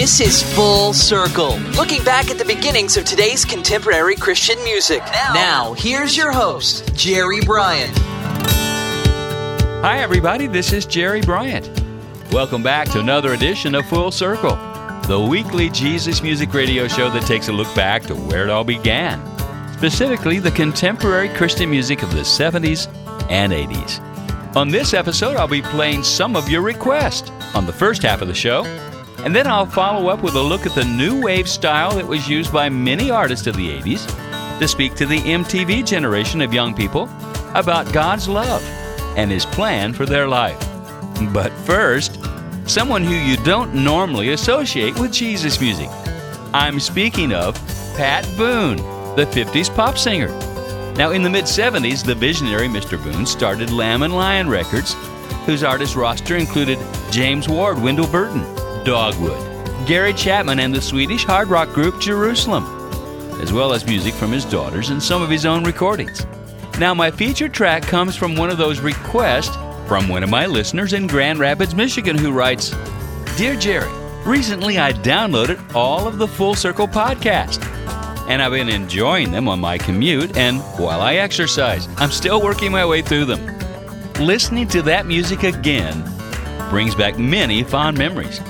This is Full Circle, looking back at the beginnings of today's contemporary Christian music. Now, here's your host, Jerry Bryant. Hi, everybody. This is Jerry Bryant. Welcome back to another edition of Full Circle, the weekly Jesus music radio show that takes a look back to where it all began, specifically the contemporary Christian music of the 70s and 80s. On this episode, I'll be playing some of your requests on the first half of the show, and then I'll follow up with a look at the new wave style that was used by many artists of the 80s to speak to the MTV generation of young people about God's love and His plan for their life. But first, someone who you don't normally associate with Jesus music. I'm speaking of Pat Boone, the 50s pop singer. Now, in the mid 70s, the visionary Mr. Boone started Lamb and Lion Records, whose artist roster included James Ward, Wendell Burton, Dogwood, Gary Chapman, and the Swedish hard rock group Jerusalem, as well as music from his daughters and some of his own recordings. Now, my featured track comes from one of those requests from one of my listeners in Grand Rapids, Michigan, who writes Dear Jerry, recently I downloaded all of the Full Circle podcast, and I've been enjoying them on my commute and while I exercise. I'm still working my way through them. Listening to that music again brings back many fond memories.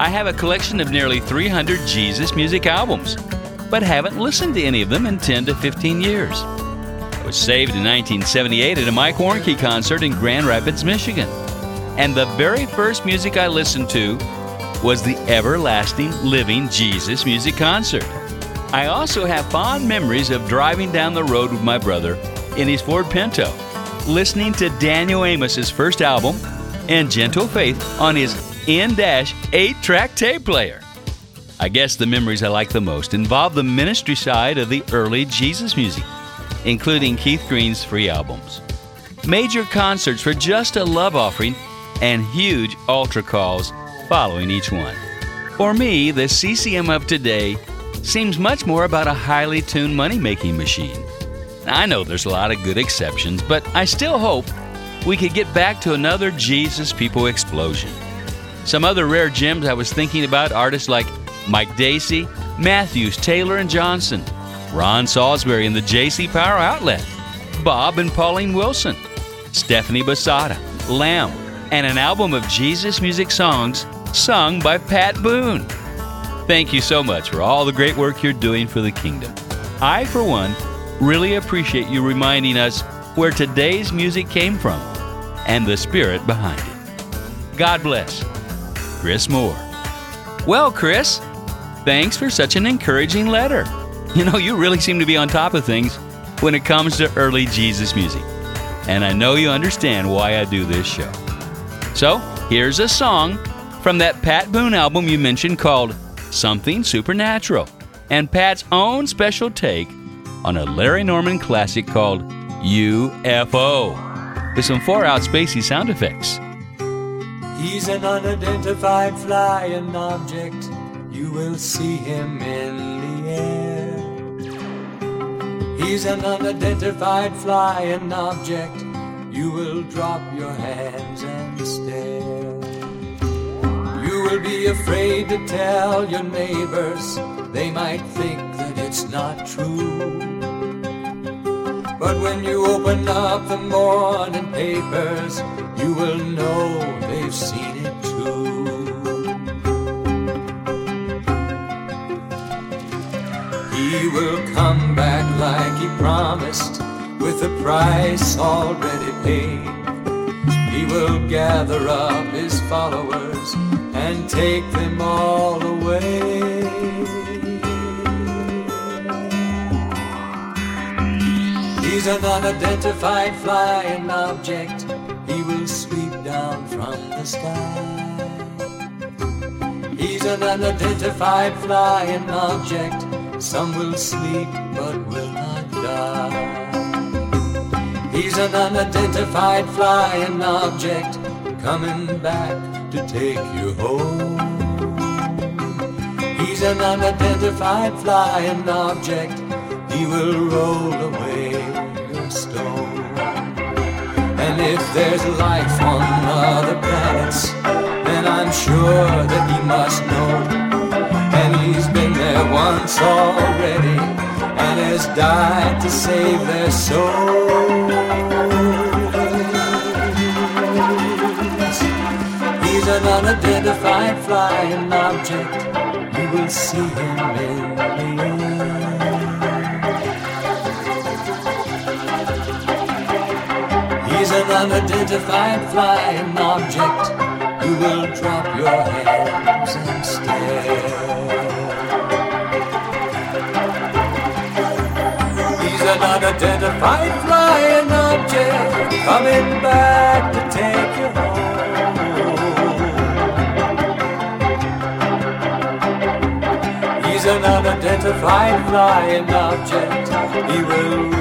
I have a collection of nearly 300 Jesus music albums, but haven't listened to any of them in 10 to 15 years. I was saved in 1978 at a Mike Warnke concert in Grand Rapids, Michigan. And the very first music I listened to was the Everlasting Living Jesus music concert. I also have fond memories of driving down the road with my brother in his Ford Pinto, listening to Daniel Amos's first album and Gentle Faith on his N-8 track tape player. I guess the memories I like the most involve the ministry side of the early Jesus music, including Keith Green's free albums, major concerts for just a love offering, and huge altar calls following each one. For me, the CCM of today seems much more about a highly tuned money making machine. I know there's a lot of good exceptions, but I still hope we could get back to another Jesus People explosion. Some other rare gems I was thinking about artists like Mike Deasy, Matthews, Taylor and Johnson, Ron Salisbury and the JC Power Outlet, Bob and Pauline Wilson, Stephanie Boosahda, Lamb, and an album of Jesus music songs sung by Pat Boone. Thank you so much for all the great work you're doing for the kingdom. I, for one, really appreciate you reminding us where today's music came from and the spirit behind it. God bless. Chris Moore. Well, Chris, thanks for such an encouraging letter. You know, you really seem to be on top of things when it comes to early Jesus music. And I know you understand why I do this show. So, here's a song from that Pat Boone album you mentioned called Something Supernatural, and Pat's own special take on a Larry Norman classic called UFO, with some far out spacey sound effects. He's an unidentified flying object. You will see him in the air. He's an unidentified flying object. You will drop your hands and stare. You will be afraid to tell your neighbors. They might think that it's not true. But when you open up the morning papers, you will know they've seen it too. He will come back like he promised, with a price already paid. He will gather up his followers and take them all away. He's an unidentified flying object. Will sweep down from the sky. He's an unidentified flying object. Some will sleep but will not die. He's an unidentified flying object coming back to take you home. He's an unidentified flying object. He will roll away there's life on other planets, then I'm sure that he must know. And he's been there once already and has died to save their souls. He's an unidentified flying object. You will see him in the air. He's an unidentified flying object. You will drop your hands and stare. He's an unidentified flying object coming back to take you home. He's an unidentified flying object. He will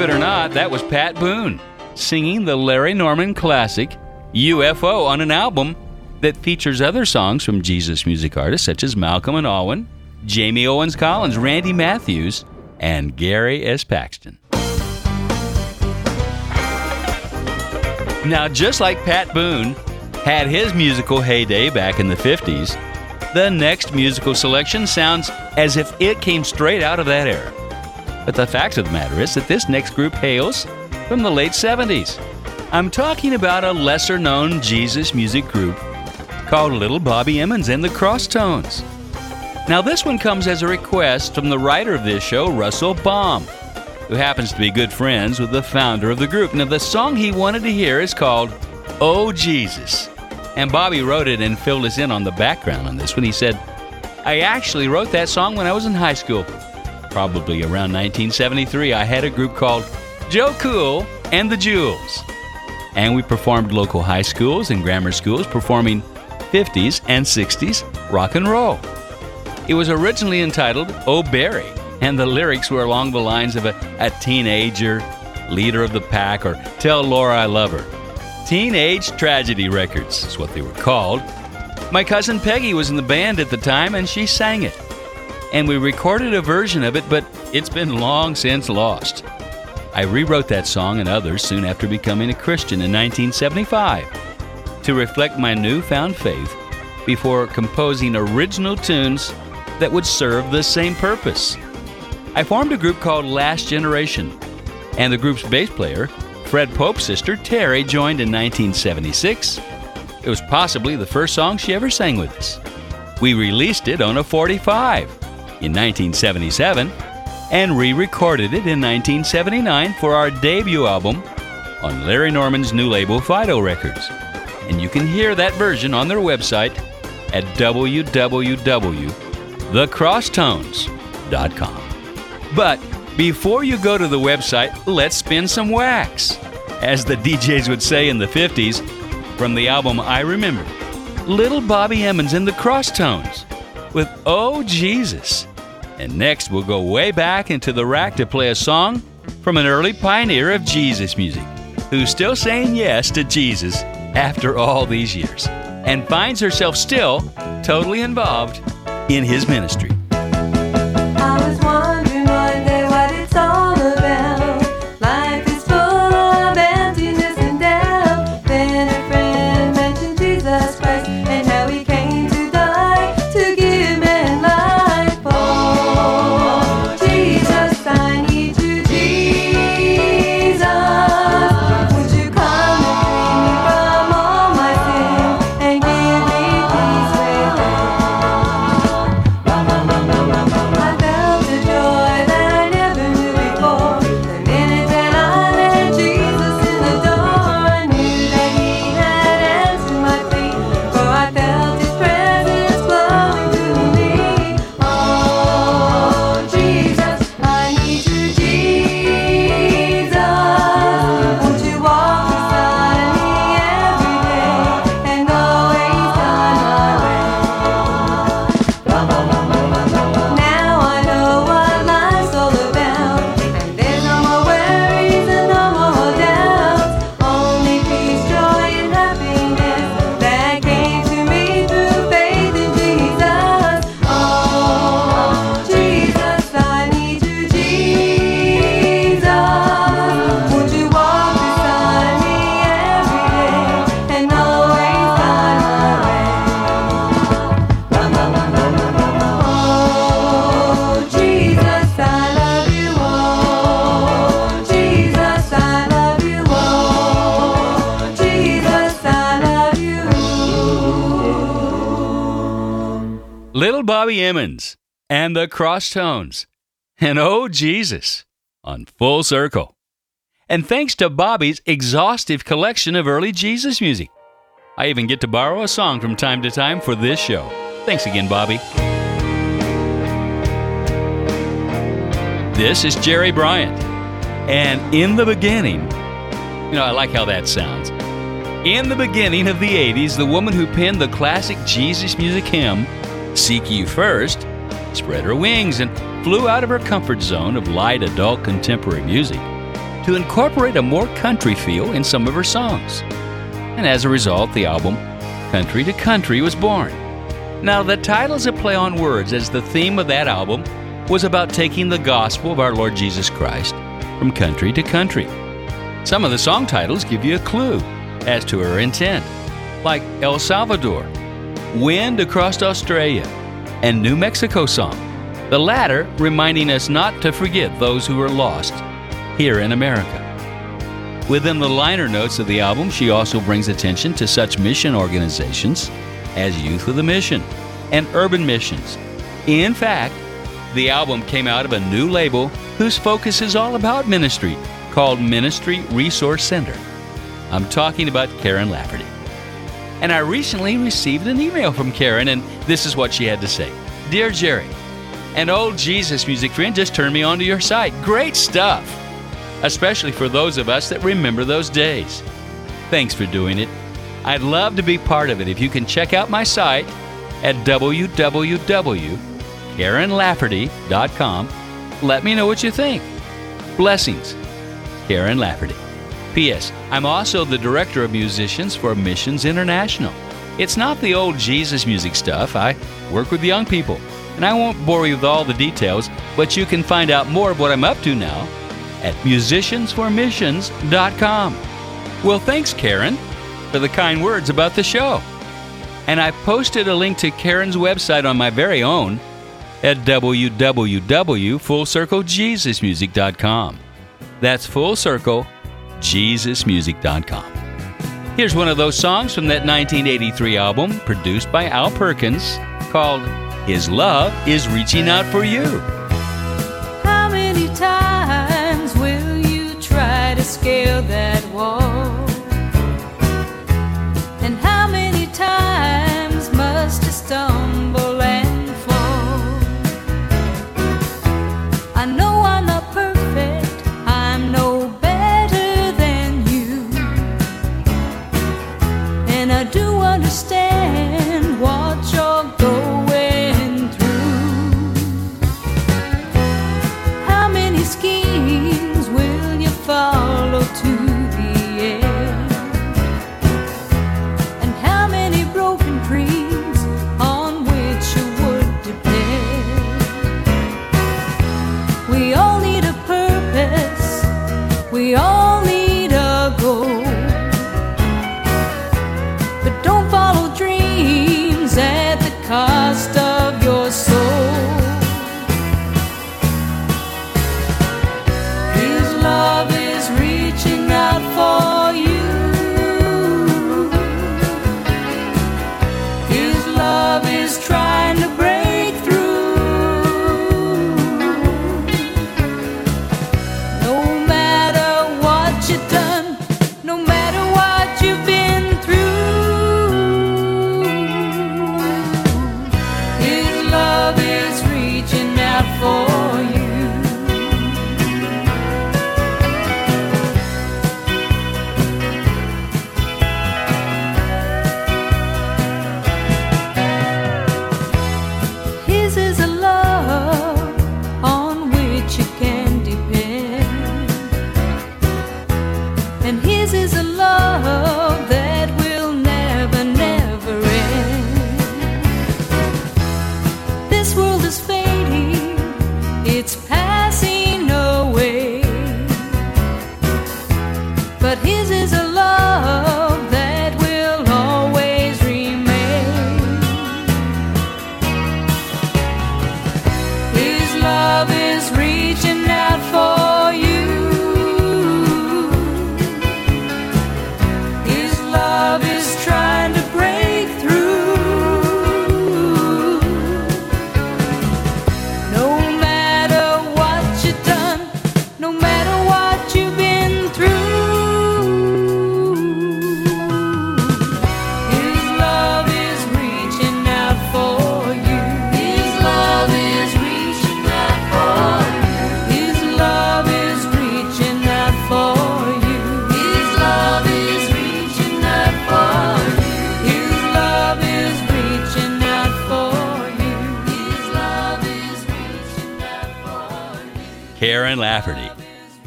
Believe it or not, that was Pat Boone singing the Larry Norman classic UFO on an album that features other songs from Jesus music artists such as Malcolm and Alwyn, Jamie Owens Collins, Randy Matthews, and Gary S. Paxton. Now, just like Pat Boone had his musical heyday back in the 50s, the next musical selection sounds as if it came straight out of that era. But the fact of the matter is that this next group hails from the late 70s. I'm talking about a lesser known Jesus music group called Little Bobby Emmons and the Crosstones. Now, this one comes as a request from the writer of this show, Russell Baum, who happens to be good friends with the founder of the group. Now, the song he wanted to hear is called Oh Jesus. And Bobby wrote it and filled us in on the background on this one. He said, I actually wrote that song when I was in high school. Probably around 1973, I had a group called Joe Cool and the Jewels. And we performed local high schools and grammar schools performing 50s and 60s rock and roll. It was originally entitled Oh Barry, and the lyrics were along the lines of a, a teenager, leader of the pack, or Tell Laura I Love Her. Teenage Tragedy Records is what they were called. My cousin Peggy was in the band at the time, and she sang it. And we recorded a version of it, but it's been long since lost. I rewrote that song and others soon after becoming a Christian in 1975 to reflect my newfound faith before composing original tunes that would serve the same purpose. I formed a group called Last Generation, and the group's bass player, Fred Pope's sister Terry, joined in 1976. It was possibly the first song she ever sang with us. We released it on a 45 in 1977 and re recorded it in 1979 for our debut album on Larry Norman's new label Phydeaux Records. And you can hear that version on their website at www.thecrosstones.com. But before you go to the website, let's spin some wax. As the DJs would say in the 50s, from the album I Remember, Little Bobby Emmons and the Crosstones with Oh Jesus. And next, we'll go way back into the rack to play a song from an early pioneer of Jesus music who's still saying yes to Jesus after all these years and finds herself still totally involved in his ministry. And the Crosstones and Oh Jesus on Full Circle. And thanks to Bobby's exhaustive collection of early Jesus music. I even get to borrow a song from time to time for this show. Thanks again, Bobby. This is Jerry Bryant. And in the beginning, you know, I like how that sounds. In the beginning of the 80s, the woman who penned the classic Jesus music hymn, Seek Ye First, spread her wings and flew out of her comfort zone of light adult contemporary music to incorporate a more country feel in some of her songs. And as a result, the album Country to Country was born. Now, the title is a play on words, as the theme of that album was about taking the gospel of our Lord Jesus Christ from country to country. Some of the song titles give you a clue as to her intent, like El Salvador, Wind Across Australia, and New Mexico Song, the latter reminding us not to forget those who are lost here in America. Within the liner notes of the album, she also brings attention to such mission organizations as Youth with a Mission and Urban Missions. In fact, the album came out of a new label whose focus is all about ministry called Ministry Resource Center. I'm talking about Karen Lafferty. And I recently received an email from Karen, and this is what she had to say Dear Jerry, an old Jesus music friend just turned me onto your site. Great stuff! Especially for those of us that remember those days. Thanks for doing it. I'd love to be part of it if you can check out my site at www.karenlafferty.com. Let me know what you think. Blessings, Karen Lafferty. P.S. I'm also the director of musicians for Missions International. It's not the old Jesus music stuff. I work with young people. And I won't bore you with all the details, but you can find out more of what I'm up to now at musiciansformissions.com. Well, thanks, Karen, for the kind words about the show. And I posted a link to Karen's website on my very own at www.fullcirclejesusmusic.com. That's Full Circle JesusMusic.com. Here's one of those songs from that 1983 album produced by Al Perkins called His Love is Reaching Out for You. How many times will you try to scale that wall? And how many times must you stumble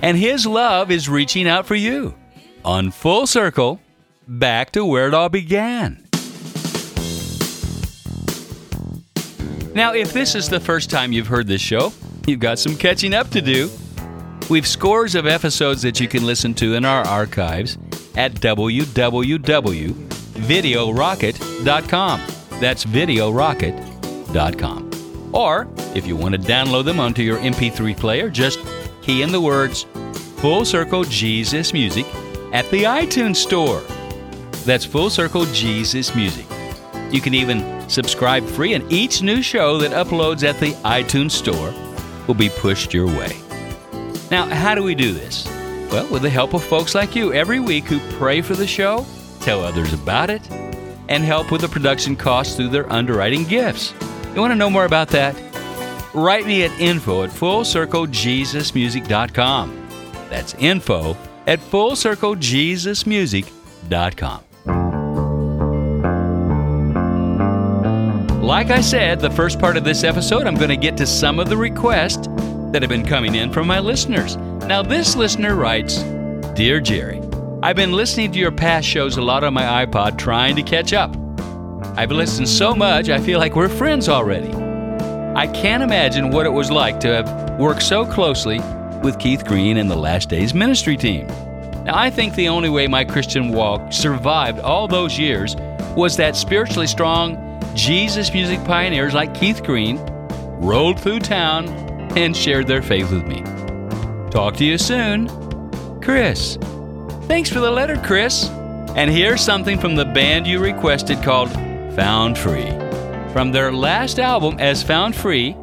And his love is reaching out for you on Full Circle, back to where it all began. Now, if this is the first time you've heard this show, you've got some catching up to do. We've scores of episodes that you can listen to in our archives at www.videorocket.com. That's videorocket.com. Or if you want to download them onto your MP3 player, just key in the words Full Circle Jesus Music at the iTunes Store. That's Full Circle Jesus Music. You can even subscribe free, and each new show that uploads at the iTunes Store will be pushed your way. Now, how do we do this? Well, with the help of folks like you every week who pray for the show, tell others about it, and help with the production costs through their underwriting gifts. You want to know more about that? Write me at info at fullcirclejesusmusic.com. That's info at fullcirclejesusmusic.com. Like I said, the first part of this episode, I'm going to get to some of the requests that have been coming in from my listeners. Now, this listener writes Dear Jerry, I've been listening to your past shows a lot on my iPod trying to catch up. I've listened so much, I feel like we're friends already. I can't imagine what it was like to have worked so closely with Keith Green and the Last Days ministry team. Now, I think the only way my Christian walk survived all those years was that spiritually strong Jesus music pioneers like Keith Green rolled through town and shared their faith with me. Talk to you soon, Chris. Thanks for the letter, Chris. And here's something from the band you requested called Found Free. From their last album as Found Free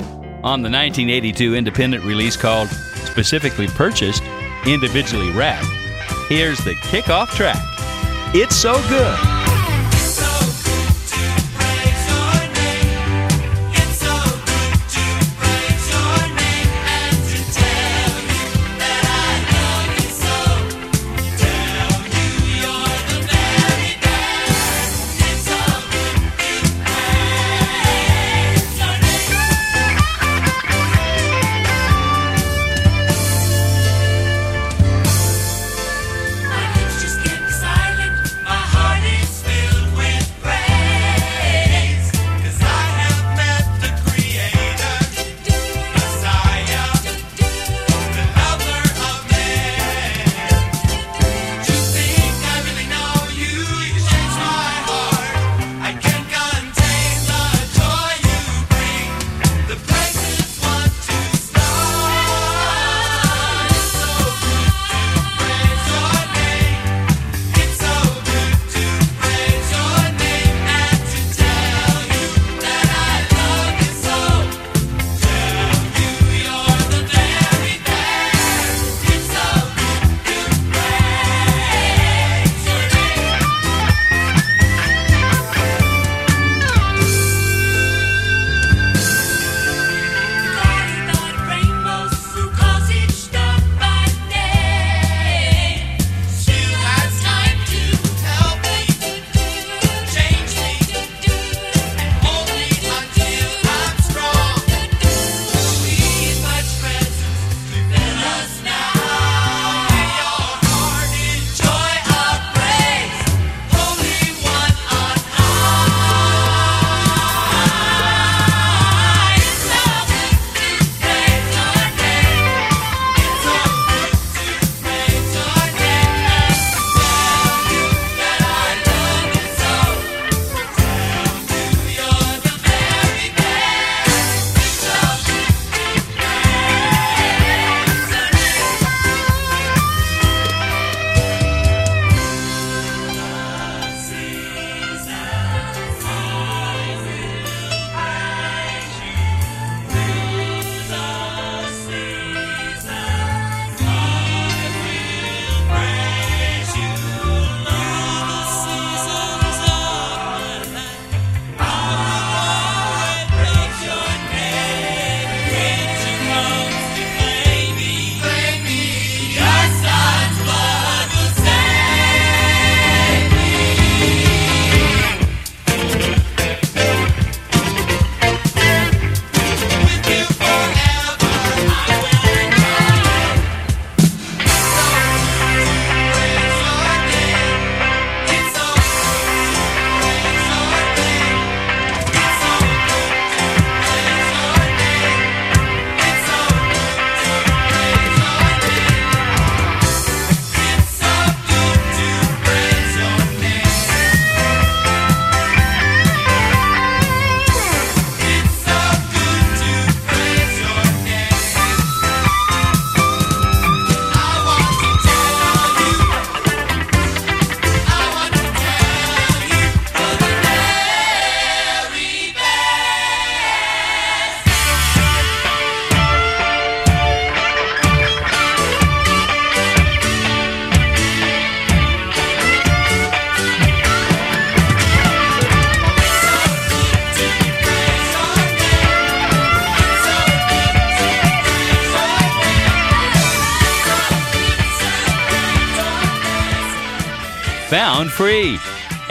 on the 1982 independent release called Specifically Purchased, Individually Wrapped, here's the kickoff track. It's so good.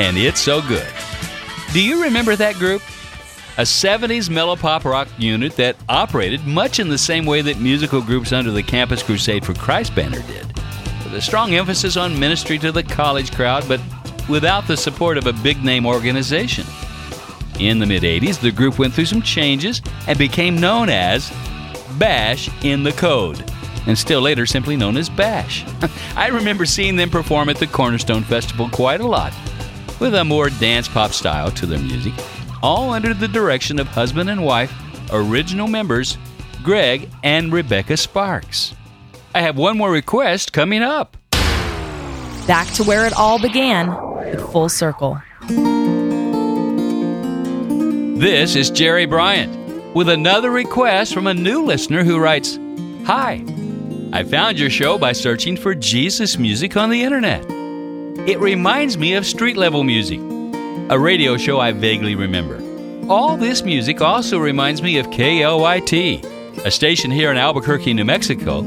And it's so good. Do you remember that group? A 70s mellow pop rock unit that operated much in the same way that musical groups under the Campus Crusade for Christ banner did. With a strong emphasis on ministry to the college crowd, but without the support of a big name organization. In the mid 80s, the group went through some changes and became known as Bash in the Code, and still later simply known as Bash. I remember seeing them perform at the Cornerstone Festival quite a lot, with a more dance pop style to their music, all under the direction of husband and wife, original members Greg and Rebecca Sparks. I have one more request coming up. Back to where it all began Full Circle. This is Jerry Bryant with another request from a new listener who writes Hi, I found your show by searching for Jesus music on the internet. It reminds me of street level music, a radio show I vaguely remember. All this music also reminds me of KLYT, a station here in Albuquerque, New Mexico,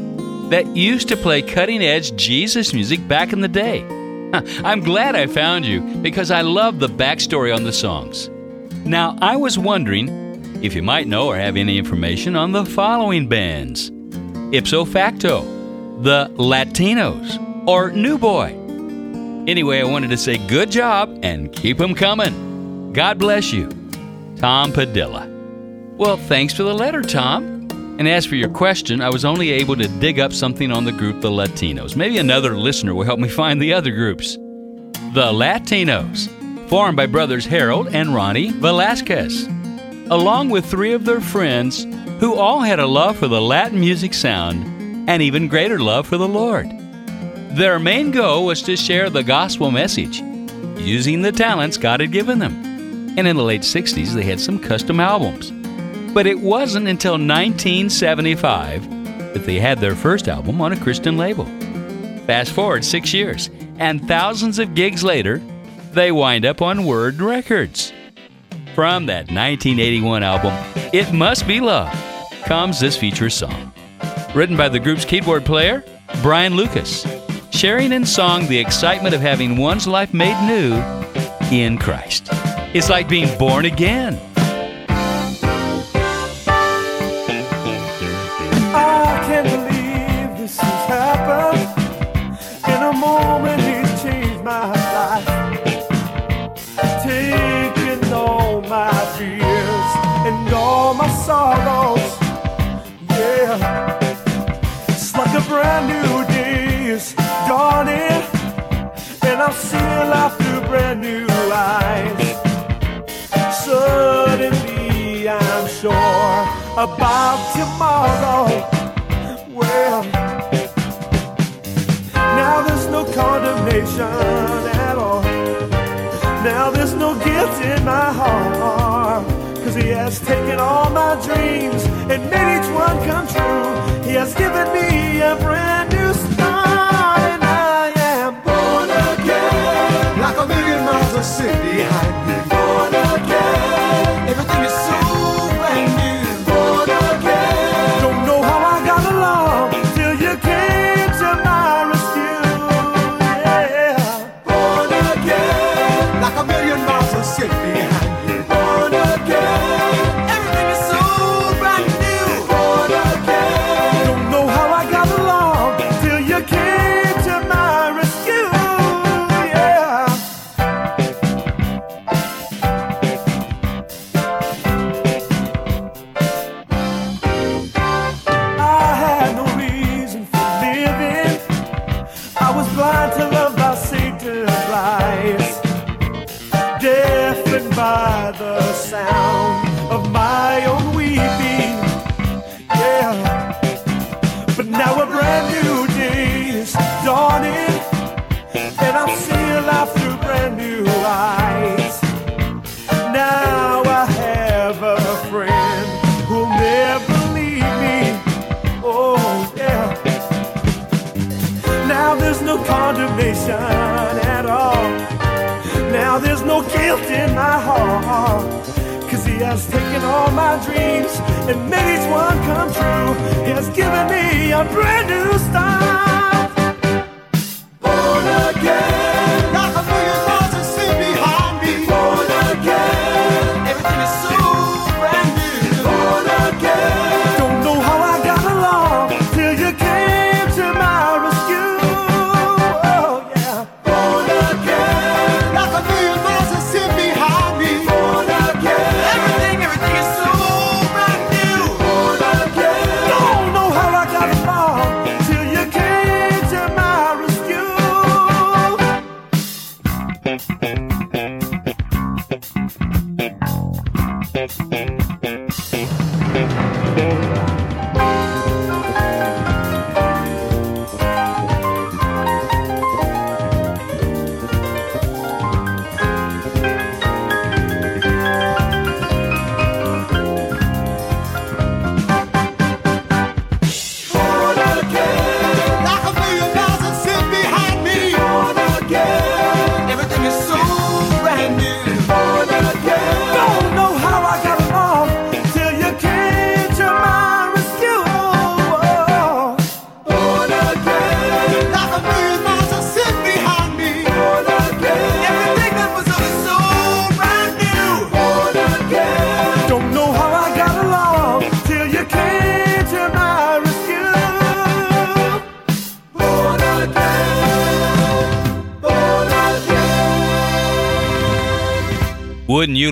that used to play cutting edge Jesus music back in the day. I'm glad I found you because I love the backstory on the songs. Now, I was wondering if you might know or have any information on the following bands Ipso Facto, the Latinos, or New Boy. Anyway, I wanted to say good job and keep them coming. God bless you. Tom Padilla. Well, thanks for the letter, Tom. And as for your question, I was only able to dig up something on the group The Latinos. Maybe another listener will help me find the other groups. The Latinos, formed by brothers Harold and Ronnie Velasquez, along with three of their friends who all had a love for the Latin music sound and even greater love for the Lord. Their main goal was to share the gospel message using the talents God had given them. And in the late 60s, they had some custom albums. But it wasn't until 1975 that they had their first album on a Christian label. Fast forward six years, and thousands of gigs later, they wind up on Word Records. From that 1981 album, It Must Be Love, comes this feature song. Written by the group's keyboard player, Brian Lucas, sharing in song the excitement of having one's life made new in Christ. It's like being born again. Sure about tomorrow. Well, now there's no condemnation at all. Now there's no guilt in my heart. Cause he has taken all my dreams and made each one come true. He has given me a brand new start. And I am born again. Like a million miles of sin behind me. Born again. Everything is so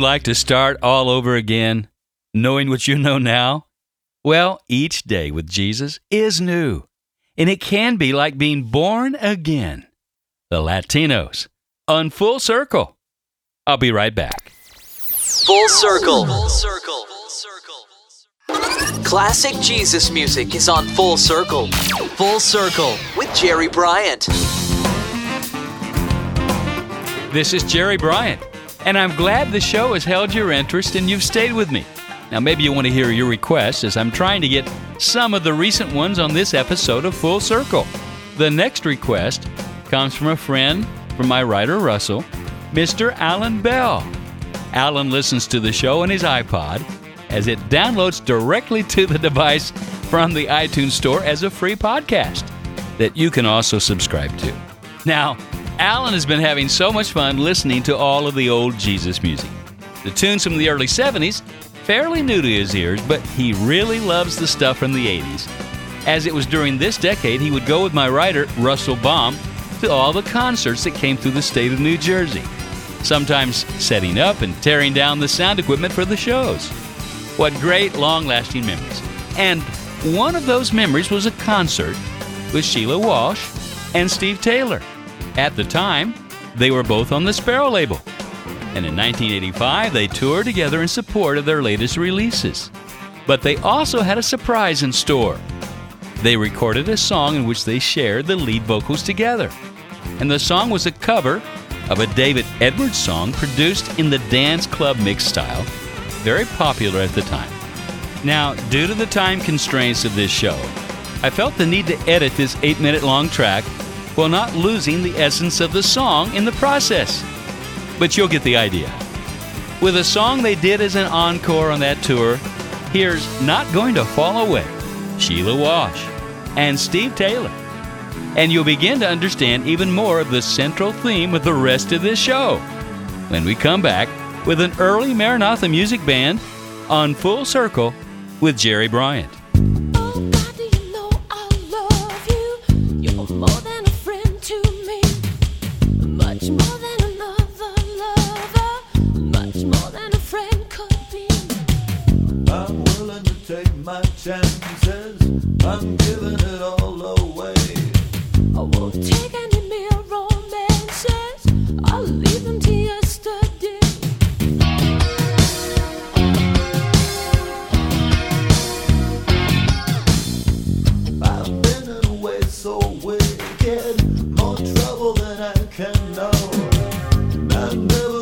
like to start all over again, knowing what you know now? Well, each day with Jesus is new, and it can be like being born again. The Latinos on Full Circle. I'll be right back. Full Circle. Full Circle. Classic Jesus music is on Full Circle. Full Circle with Jerry Bryant. This is Jerry Bryant, and I'm glad the show has held your interest and you've stayed with me. Now, maybe you want to hear your requests as I'm trying to get some of the recent ones on this episode of Full Circle. The next request comes from a friend from my writer Russell, Mr. Alan Bell. Alan listens to the show on his iPod as it downloads directly to the device from the iTunes Store as a free podcast that you can also subscribe to. Now, Alan has been having so much fun listening to all of the old Jesus music. The tunes from the early 70s, fairly new to his ears, but he really loves the stuff from the 80s. As it was during this decade, he would go with my writer, Russell Baum, to all the concerts that came through the state of New Jersey, sometimes setting up and tearing down the sound equipment for the shows. What great, long lasting memories. And one of those memories was a concert with Sheila Walsh and Steve Taylor. At the time, they were both on the Sparrow label. And in 1985, they toured together in support of their latest releases. But they also had a surprise in store. They recorded a song in which they shared the lead vocals together. And the song was a cover of a David Edwards song produced in the dance club mix style, very popular at the time. Now, due to the time constraints of this show, I felt the need to edit this 8 minute long track while not losing the essence of the song in the process. But you'll get the idea. With a song they did as an encore on that tour, here's Not Going to Fall Away, Sheila Walsh, and Steve Taylor. And you'll begin to understand even more of the central theme of the rest of this show when we come back with an early Maranatha music band on Full Circle with Jerry Bryant. Chances. I'm giving it all away. I won't take any mere romances. I'll leave them to yesterday. I've been in a way so wicked, more trouble than I can know. I never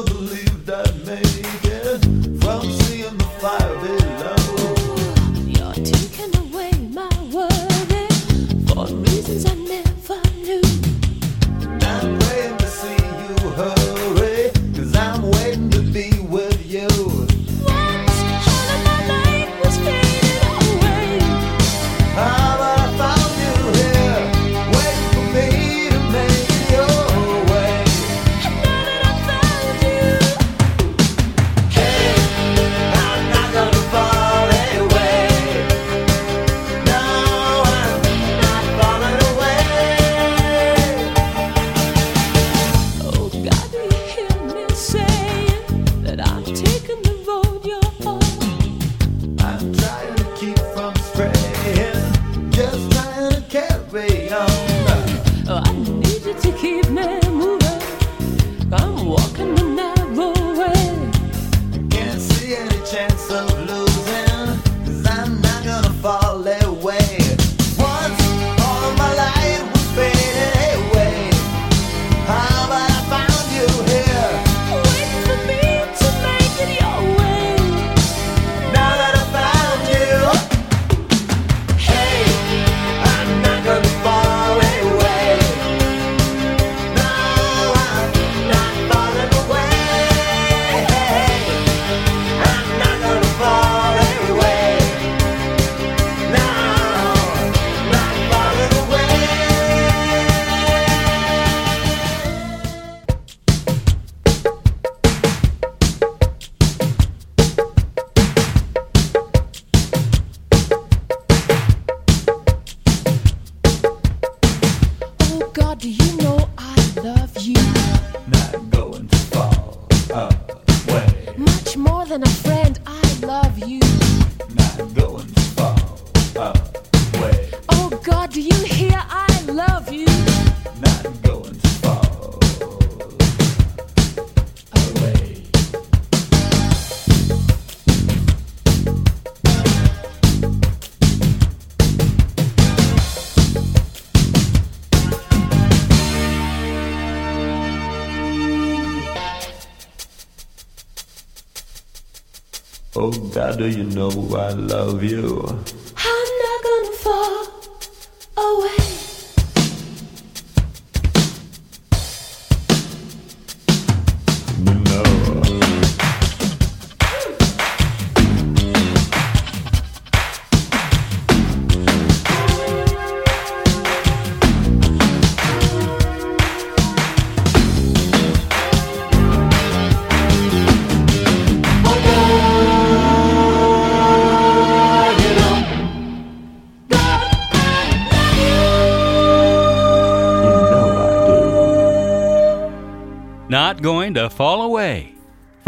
do you know I love you?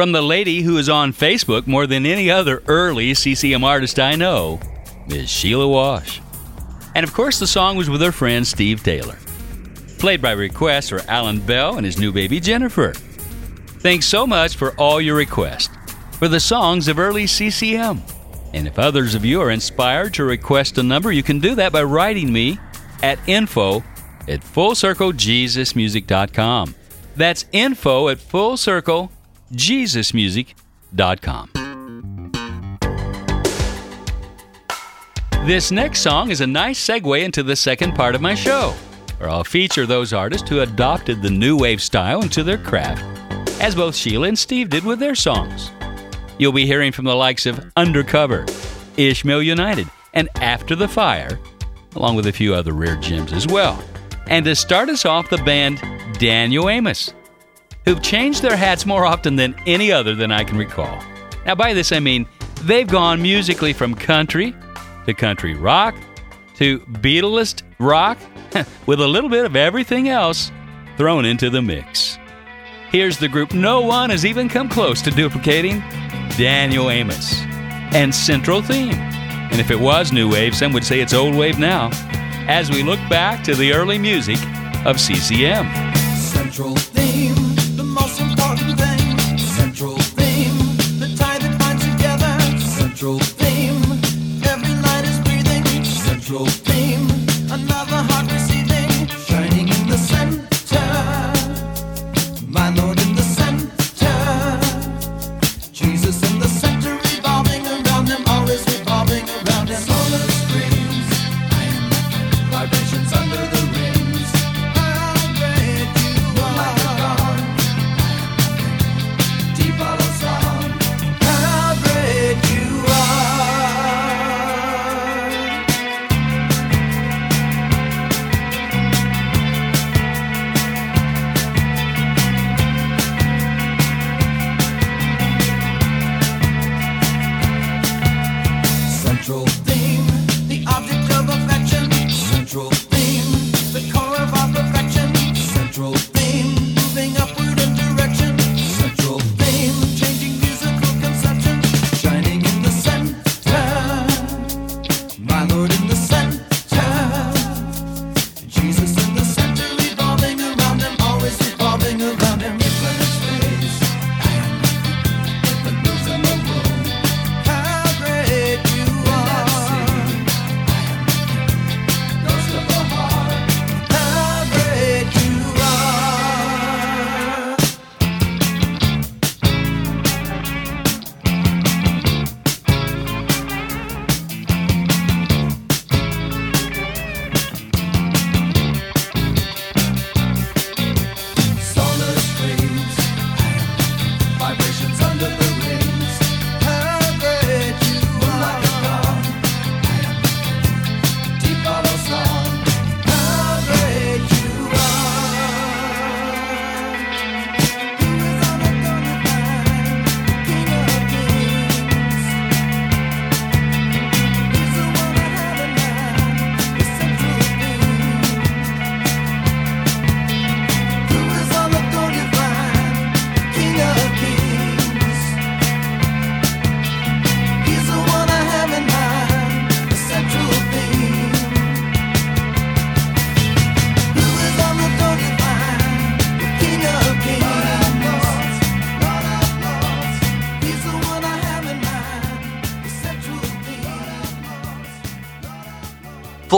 From the lady who is on Facebook more than any other early CCM artist I know, Ms. Sheila Walsh. And of course, the song was with her friend Steve Taylor. Played by request for Alan Bell and his new baby Jennifer. Thanks so much for all your requests for the songs of early CCM. And if others of you are inspired to request a number, you can do that by writing me at info at fullcirclejesusmusic.com. That's info at fullcirclejesusmusic.com. This next song is a nice segue into the second part of my show, where I'll feature those artists who adopted the new wave style into their craft, as both Sheila and Steve did with their songs. You'll be hearing from the likes of Undercover, Ishmael United, and After the Fire, along with a few other rare gems as well. And to start us off, the band Daniel Amos, who've changed their hats more often than any other than I can recall. Now, by this I mean they've gone musically from country to country rock to Beatlist rock with a little bit of everything else thrown into the mix. Here's the group no one has even come close to duplicating Daniel Amos and Central Theme. And if it was new wave, some would say it's old wave now, as we look back to the early music of CCM. Central Central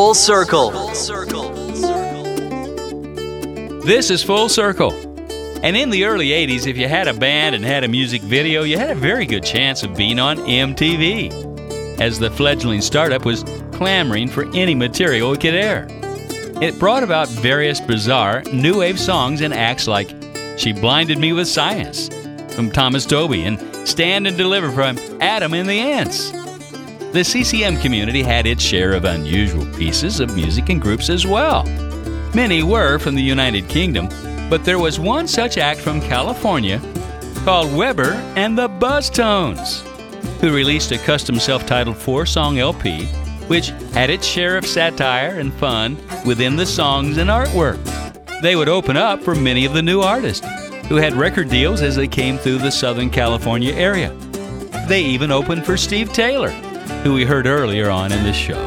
Full Circle. This is Full Circle. And in the early 80s, if you had a band and had a music video, you had a very good chance of being on MTV, as the fledgling startup was clamoring for any material it could air. It brought about various bizarre new wave songs and acts like She Blinded Me with Science from Thomas Dolby and Stand and Deliver from Adam and the Ants. The CCM community had its share of unusual pieces of music and groups as well. Many were from the United Kingdom, but there was one such act from California called Weber and the Buzztones, who released a custom self titled four song LP, which had its share of satire and fun within the songs and artwork. They would open up for many of the new artists who had record deals as they came through the Southern California area. They even opened for Steve Taylor, who we heard earlier on in this show.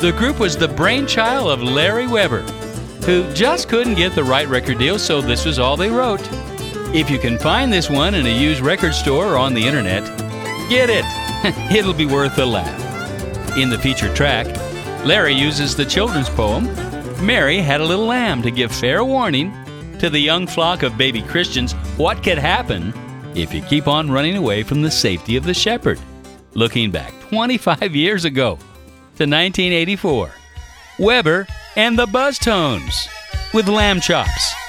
The group was the brainchild of Larry Weber, who just couldn't get the right record deal, so this was all they wrote. If you can find this one in a used record store or on the internet, get it. It'll be worth a laugh. In the featured track, Larry uses the children's poem, Mary Had a Little Lamb, to give fair warning to the young flock of baby Christians what could happen if you keep on running away from the safety of the shepherd. Looking back 25 years ago to 1984, Weber and the Buzztones with Lamb Chops.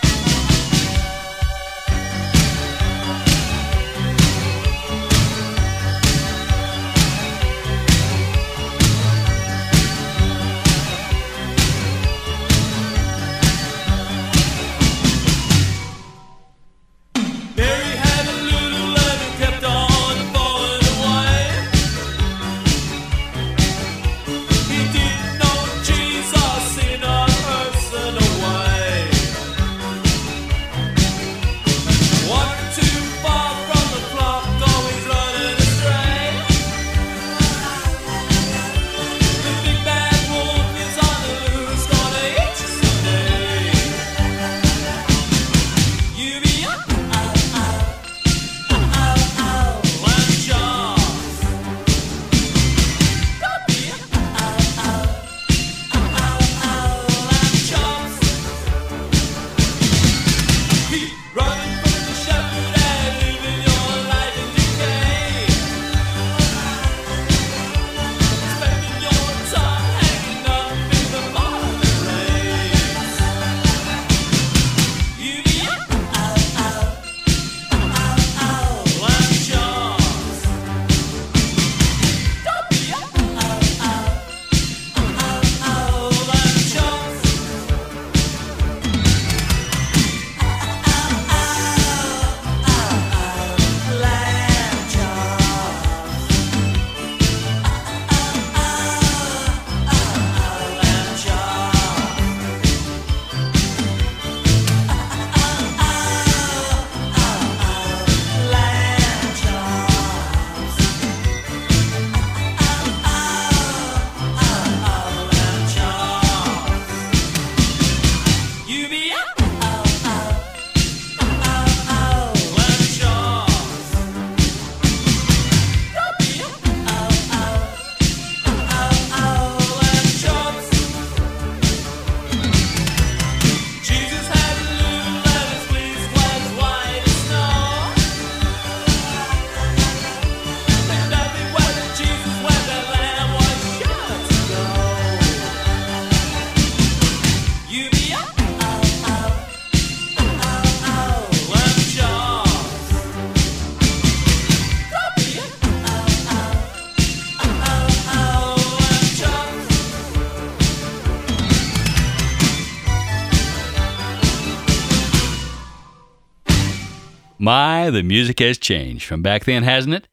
The music has changed from back then, hasn't it?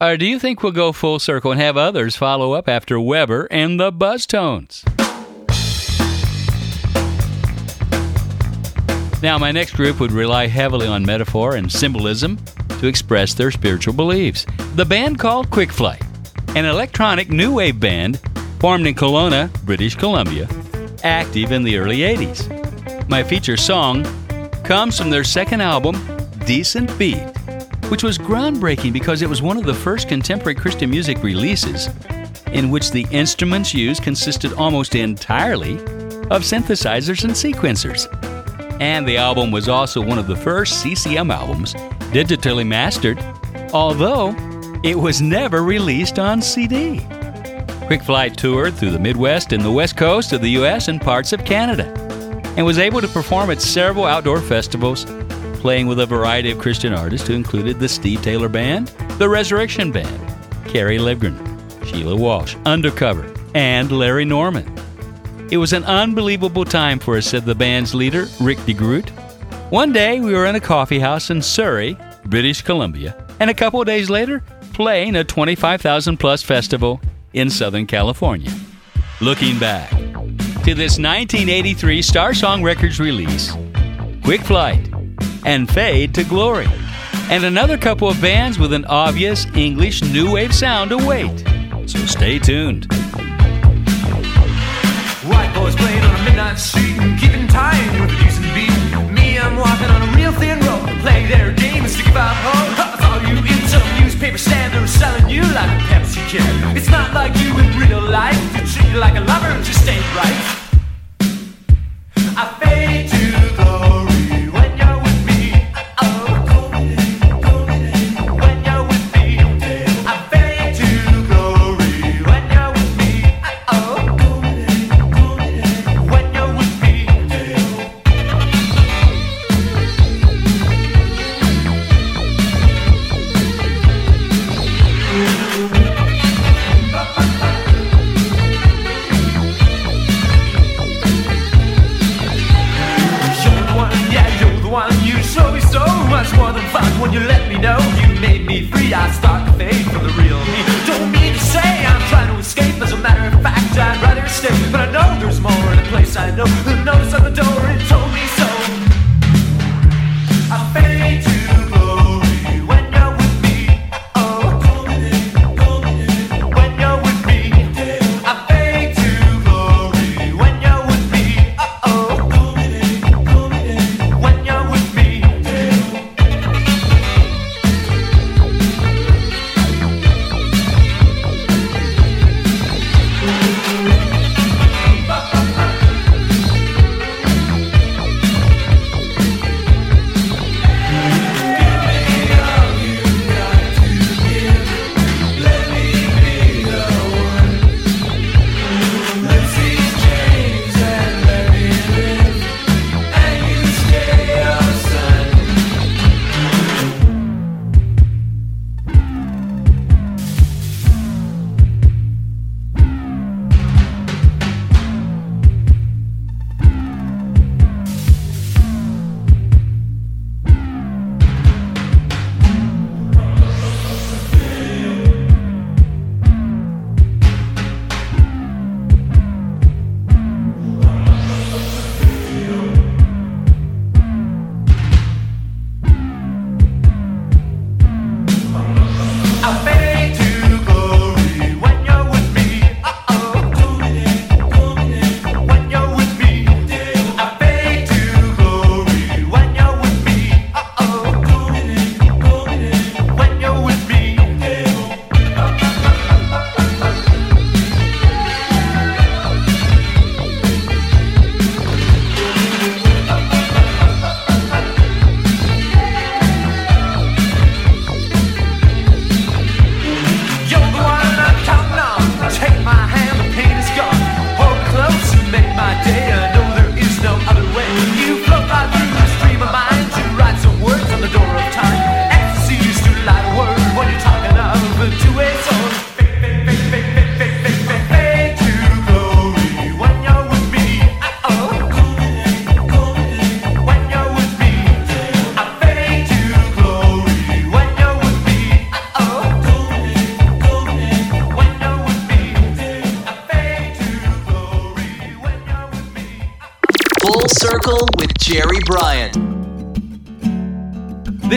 Or do you think we'll go full circle and have others follow up after Weber and the Buzztones? Now, my next group would rely heavily on metaphor and symbolism to express their spiritual beliefs. The band called Quick Flight, an electronic new wave band formed in Kelowna, British Columbia, active in the early 80s. My feature song comes from their second album, Decent Beat, which was groundbreaking because it was one of the first contemporary Christian music releases in which the instruments used consisted almost entirely of synthesizers and sequencers. And the album was also one of the first CCM albums digitally mastered, although it was never released on CD. Quick Flight toured through the Midwest and the West Coast of the US and parts of Canada, and was able to perform at several outdoor festivals, playing with a variety of Christian artists who included the Steve Taylor Band, the Resurrection Band, Kerry Livgren, Sheila Walsh, Undercover, and Larry Norman. It was an unbelievable time for us, said the band's leader, Rick DeGroot. One day we were in a coffee house in Surrey, British Columbia, and a couple days later, playing a 25,000 plus festival in Southern California. Looking back to this 1983 Star Song Records release, Quick Flight, and Fade to Glory, and another couple of bands with an obvious English new wave sound await. So stay tuned. White boys playing on a midnight street and keeping time with the decent beat. Me, I'm walking on a real thin rope, play their game and stick about home. I saw you in some newspaper stand, they were selling you like a Pepsi can. It's not like you in real life, you treat you like a lover, just ain't right. I fade to glory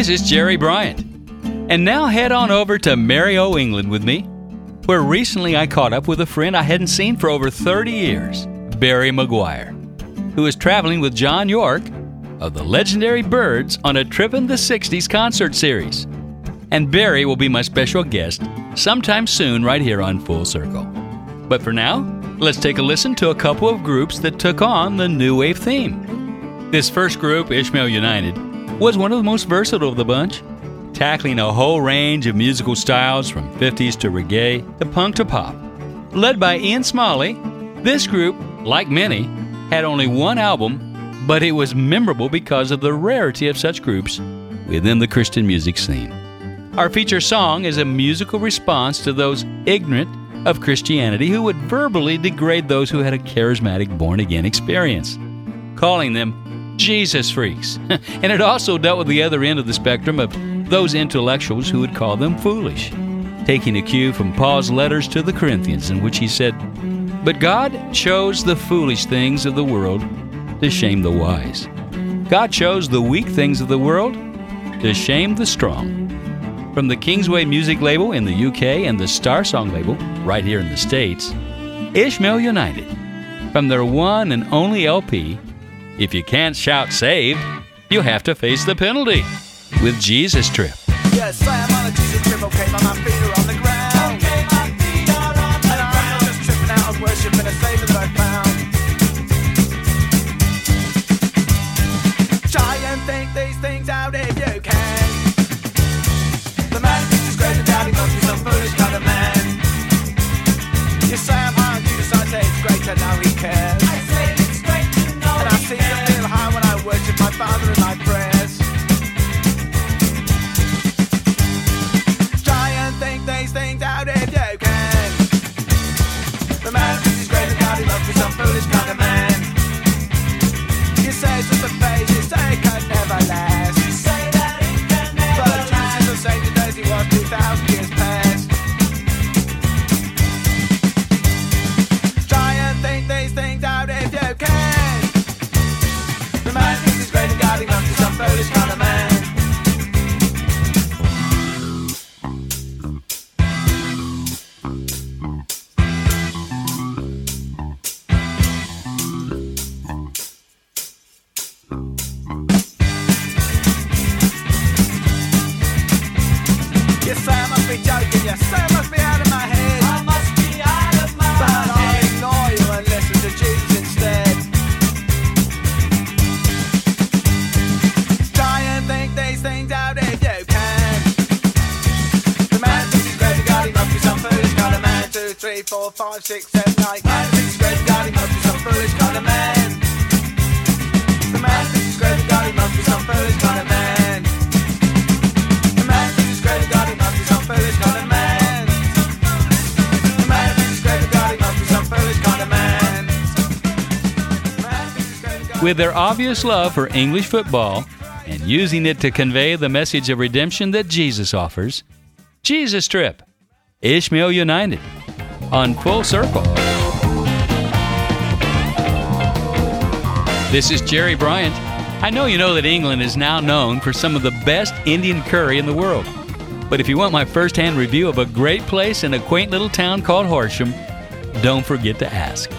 This is Jerry Bryant. And now head on over to Mario, England with me, where recently I caught up with a friend I hadn't seen for over 30 years, Barry McGuire, who is traveling with John York of the legendary Byrds on a Trip in the 60s concert series. And Barry will be my special guest sometime soon right here on Full Circle. But for now, let's take a listen to a couple of groups that took on the new wave theme. This first group, Ishmael United, was one of the most versatile of the bunch, tackling a whole range of musical styles from 50s to reggae to punk to pop. Led by Ian Smalley, this group, like many, had only one album, but it was memorable because of the rarity of such groups within the Christian music scene. Our feature song is a musical response to those ignorant of Christianity who would verbally degrade those who had a charismatic born again experience, calling them Jesus freaks. and it also dealt with the other end of the spectrum of those intellectuals who would call them foolish, taking a cue from Paul's letters to the Corinthians, in which he said, But God chose the foolish things of the world to shame the wise. God chose the weak things of the world to shame the strong. From the Kingsway music label in the UK and the Star Song label right here in the States, Ishmael United. From their one and only LP, If You Can't Shout Saved, You'll Have to Face the Penalty with Jesus Trip. Yes, I am on a Jesus trip, okay, but my feet are on the ground. Okay, my feet are on the and ground. I'm just tripping out of worship and a savor that I found. Try and think these things out if you can. The man thinks he's great and doubting must be some foolish kind of man. You say I'm high on Jesus, I say it's great to know he cares. Four, five, six, seven, eight. Man must be some foolish kind of man. The man must be some foolish kind of man. With their obvious love for English football and using it to convey the message of redemption that Jesus offers, Jesus Trip, Ishmael United, on Full Circle. This is Jerry Bryant. I know you know that England is now known for some of the best Indian curry in the world. But if you want my first hand review of a great place in a quaint little town called Horsham, don't forget to ask.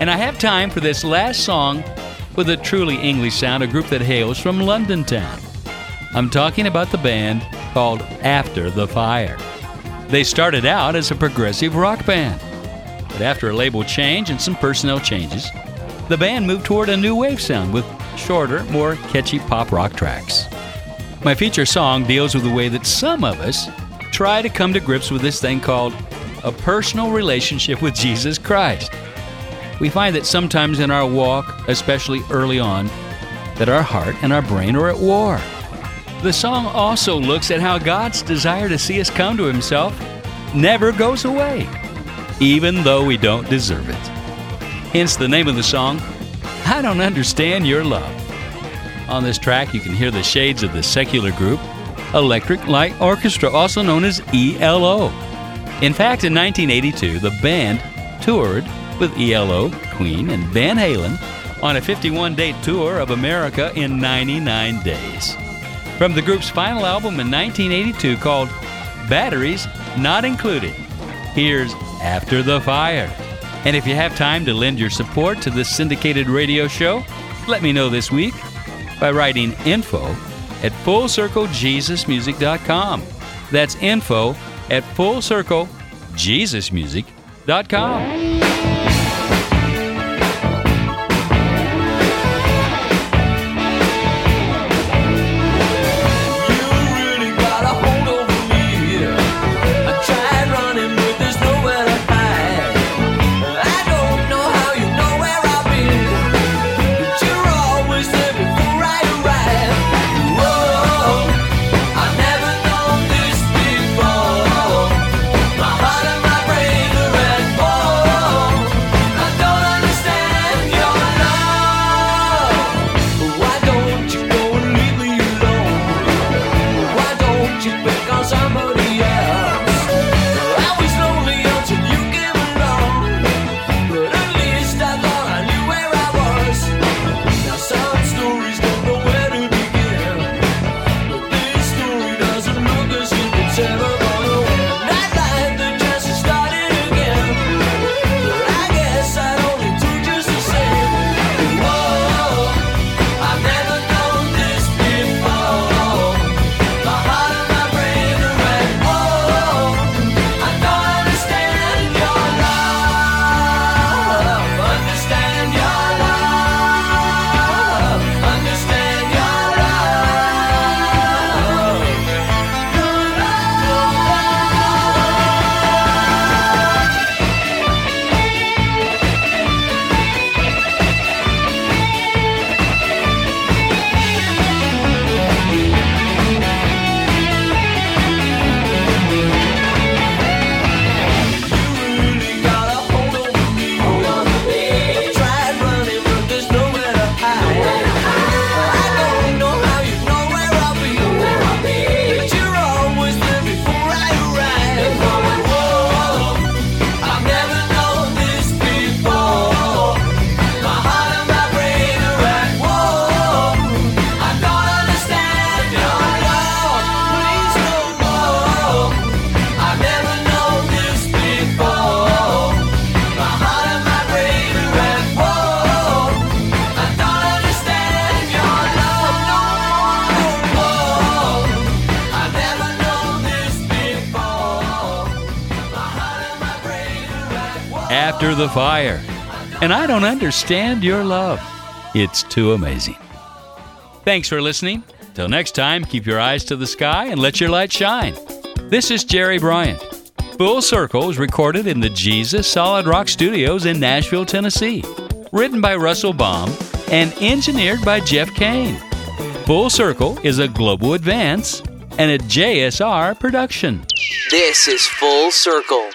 And I have time for this last song with a truly English sound, a group that hails from London town. I'm talking about the band called After the Fire. They started out as a progressive rock band, but after a label change and some personnel changes, the band moved toward a new wave sound with shorter, more catchy pop rock tracks. My feature song deals with the way that some of us try to come to grips with this thing called a personal relationship with Jesus Christ. We find that sometimes in our walk, especially early on, that our heart and our brain are at war. The song also looks at how God's desire to see us come to Himself never goes away, even though we don't deserve it. Hence the name of the song, I Don't Understand Your Love. On this track, you can hear the shades of the secular group, Electric Light Orchestra, also known as ELO. In fact, in 1982, the band toured with ELO, Queen, and Van Halen on a 51 date tour of America in 99 days. From the group's final album in 1982 called Batteries Not Included, here's After the Fire. And if you have time to lend your support to this syndicated radio show, let me know this week by writing info at fullcirclejesusmusic.com. That's info at fullcirclejesusmusic.com. the fire. And I don't understand your love. It's too amazing. Thanks for listening. Till next time, keep your eyes to the sky and let your light shine. This is Jerry Bryant. Full Circle is recorded in the Jesus Solid Rock Studios in Nashville, Tennessee. Written by Russell Baum and engineered by Jeff Kane. Full Circle is a global advance and a JSR production. This is Full Circle.